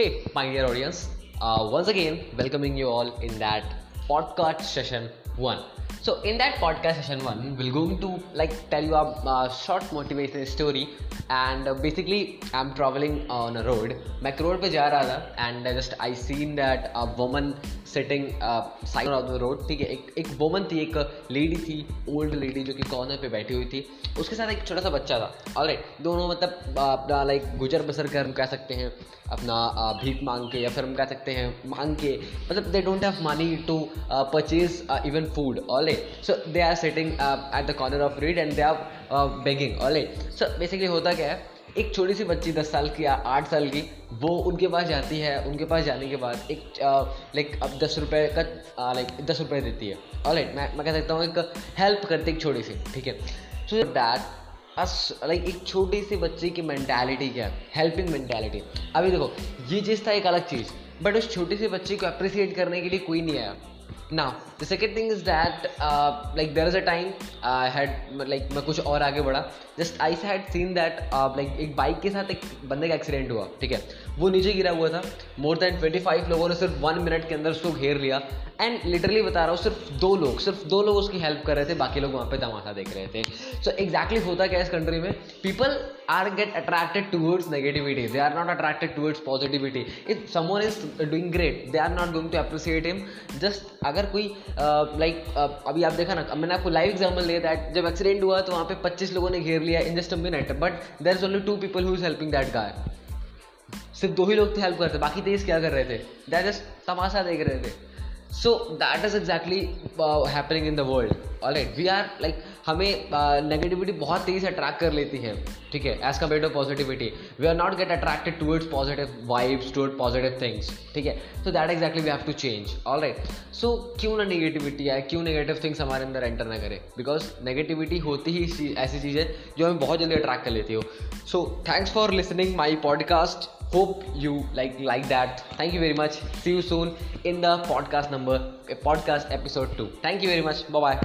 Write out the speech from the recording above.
Hey, my dear audience, uh, once again, welcoming you all in that podcast session one. So, in that podcast session one, we're going to like tell you a uh, short motivational story. And uh, basically, I'm traveling on a road. मैं road पे जा रहा था and just I seen that a woman sitting side of the road ठीक है एक एक woman थी एक लेडी थी ओल्ड लेडी जो कि कॉर्नर पे बैठी हुई थी उसके साथ एक छोटा सा बच्चा था ऑलराइट दोनों मतलब अपना लाइक गुजर बसर कर हम कह सकते हैं अपना भीख मांग के या फिर हम कह सकते हैं मांग के मतलब they don't have money to purchase even food alright so they are sitting at the corner of road and they are begging alright so basically होता क्या है? एक छोटी सी बच्ची दस साल की या आठ साल की, वो उनके पास जाती है, उनके पास जाने के बाद एक लाइक अब दस रुपये का लाइक दस रुपये देती है। ऑलराइट मैं मैं कह सकता हूँ एक हेल्प करती एक छोटी सी, ठीक है? सो डैट अस लाइक एक छोटी सी बच्चे की मैंटेलिटी क्या है? हेल्पिंग मैंटेलिटी अभी देखो, ये चीज़ था एक अलग चीज़ बट उस छोटी सी बच्ची को अप्रिसिएट करने के लिए कोई नहीं आया। Now the second thing is that uh, like there is a time I had like मैं कुछ और आगे बढ़ा। Just I had seen that uh, like एक बाइक के साथ एक बंदे का एक्सीडेंट हुआ ठीक है? वो नीचे गिरा हुआ था। मोर देन 25 लोगों ने सिर्फ़ वन मिनट के अंदर उसको घेर लिया। एंड लिटरली बता रहा हूँ सिर्फ़ दो लोग सिर्फ़ दो लोग उसकी हेल्प कर रहे थे बाकी लोग वहाँ पे तमाशा देख रहे थे। सो so, एग्जैक्टली exactly होता क्या इस कंट्री में? People are get attracted towards negativity they are not attracted towards positivity if someone is doing great they are not going to appreciate him just अगर कोई लाइक अभी आप देखा ना मैंने आपको लाइव एग्ज़ाम्पल दिया दैट जब एक्सीडेंट हुआ तो वहाँ पे 25 लोगों ने घेर लिया in just minute but there is only two people who is helping that guy सिर्फ़ दो ही लोग थे हेल्प करते, बाकी तेईस क्या कर रहे थे? दैट जस्ट तमाशा देख रहे थे। So that is exactly happening in the world all right we are like हमें नेगेटिविटी uh, बहुत तेज़ी से अट्रैक्ट कर लेती है ठीक है as compare to positivity we are not get attracted towards positive vibes toward positive things ठीक है. So that exactly we have to change all right so क्यों ना नेगेटिविटी आए क्यों नेगेटिव थिंग्स हमारे अंदर एंटर ना करें? बिकॉज़ नेगेटिविटी होती ही ऐसी चीज़ है जो हमें बहुत जल्दी अट्रैक्ट कर लेती हो. So thanks for listening my podcast hope you like like that. Thank you very much. See you soon in the podcast number eh, podcast episode 2 thank you very much. Bye bye